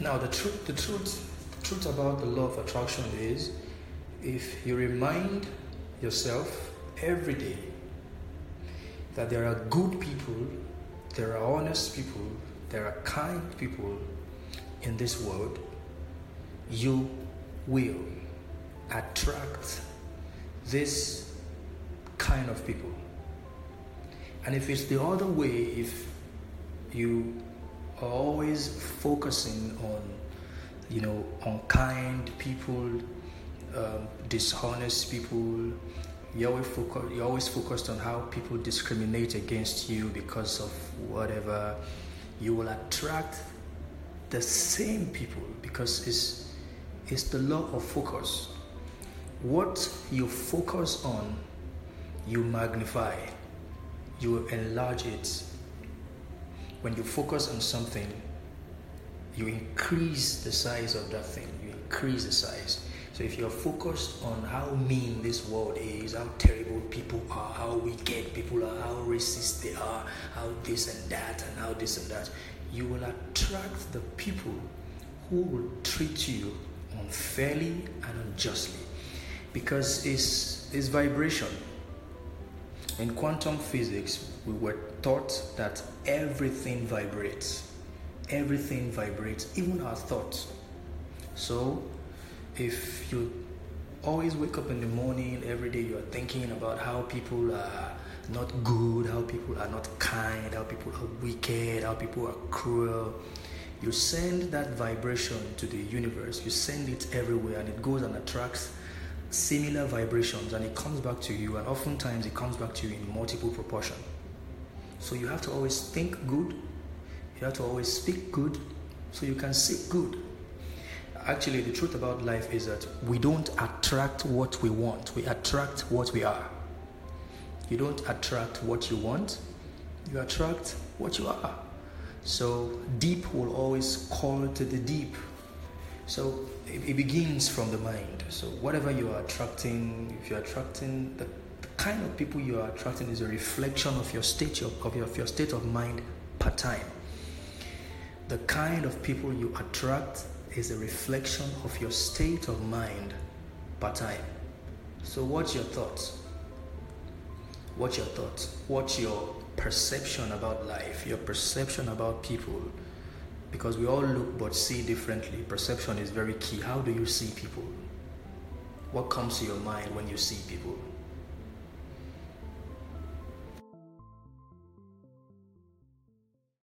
Now, the truth, the truth, the truth about the law of attraction is, if you remind yourself every day that there are good people, there are honest people, there are kind people in this world, you will attract this kind of people. And if it's the other way, if you always focusing on, you know, unkind people, um, dishonest people, you're always, focus, you're always focused on how people discriminate against you because of whatever, you will attract the same people because it's, it's the law of focus. What you focus on, you magnify, you enlarge it. When you focus on something, you increase the size of that thing, you increase the size. So if you're focused on how mean this world is, how terrible people are, how wicked people are, how racist they are, how this and that, and how this and that, you will attract the people who will treat you unfairly and unjustly because it's, it's vibration. In quantum physics, we were taught that everything vibrates. Everything vibrates, even our thoughts. So, if you always wake up in the morning, every day you're thinking about how people are not good, how people are not kind, how people are wicked, how people are cruel. You send that vibration to the universe, you send it everywhere, and it goes and attracts similar vibrations and it comes back to you, and oftentimes it comes back to you in multiple proportion. So you have to always think good, you have to always speak good, so you can see good. Actually, the truth about life is that we don't attract what we want, we attract what we are. You don't attract what you want, you attract what you are. So, deep will always call to the deep. So, it, it begins from the mind. So, whatever you are attracting, if you're attracting the, kind of people you are attracting is a reflection of your state of, of, your, of your state of mind per time. The kind of people you attract is a reflection of your state of mind per time. So, what's your thoughts? What's your thoughts? What's your perception about life? Your perception about people? Because we all look but see differently. Perception is very key. How do you see people? What comes to your mind when you see people?